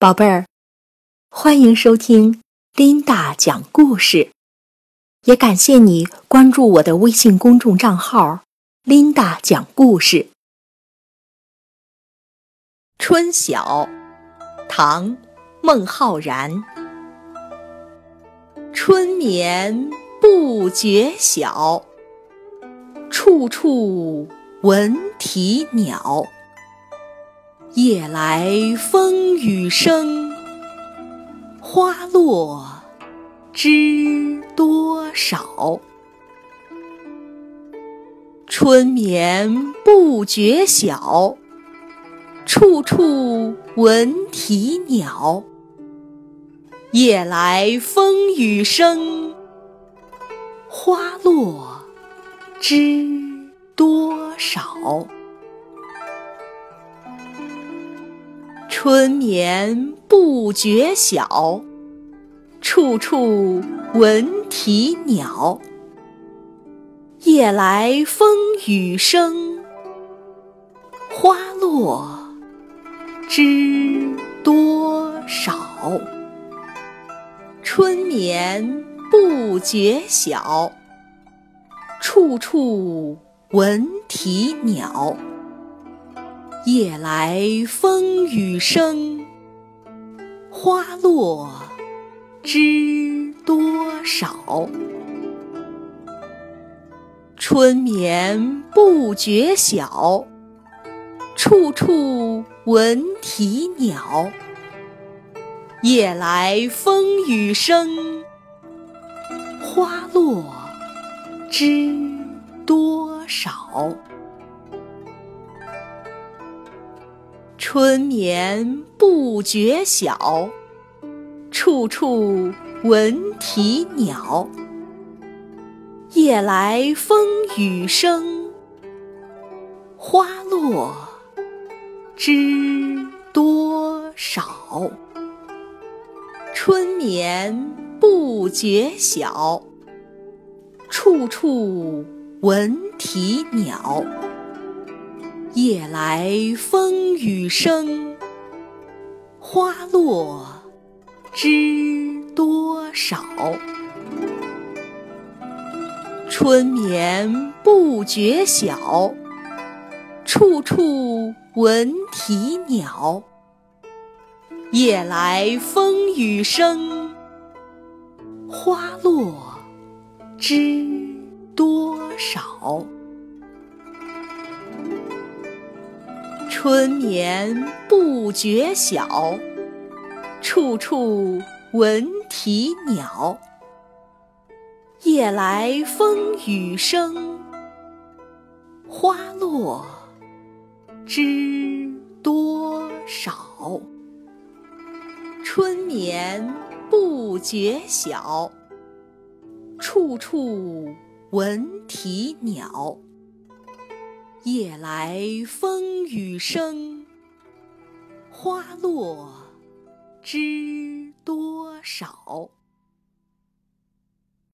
宝贝儿，欢迎收听琳达讲故事，也感谢你关注我的微信公众账号“琳达讲故事”。《春晓》唐·孟浩然，春眠不觉晓，处处闻啼鸟。夜来风雨声，花落知多少。春眠不觉晓，处处闻啼鸟。夜来风雨声，花落知多少。春眠不觉晓，处处闻啼鸟。夜来风雨声，花落知多少。春眠不觉晓，处处闻啼鸟。夜来风雨声，花落知多少。春眠不觉晓，处处闻啼鸟。夜来风雨声，花落知多少。春眠不觉晓，处处闻啼鸟。夜来风雨声，花落知多少。春眠不觉晓，处处闻啼鸟。夜来风雨声，花落知多少。春眠不觉晓，处处闻啼鸟。夜来风雨声，花落知多少。春眠不觉晓，处处闻啼鸟。夜来风雨声，花落知多少。春眠不觉晓，处处闻啼鸟。夜来风雨声，花落知多少。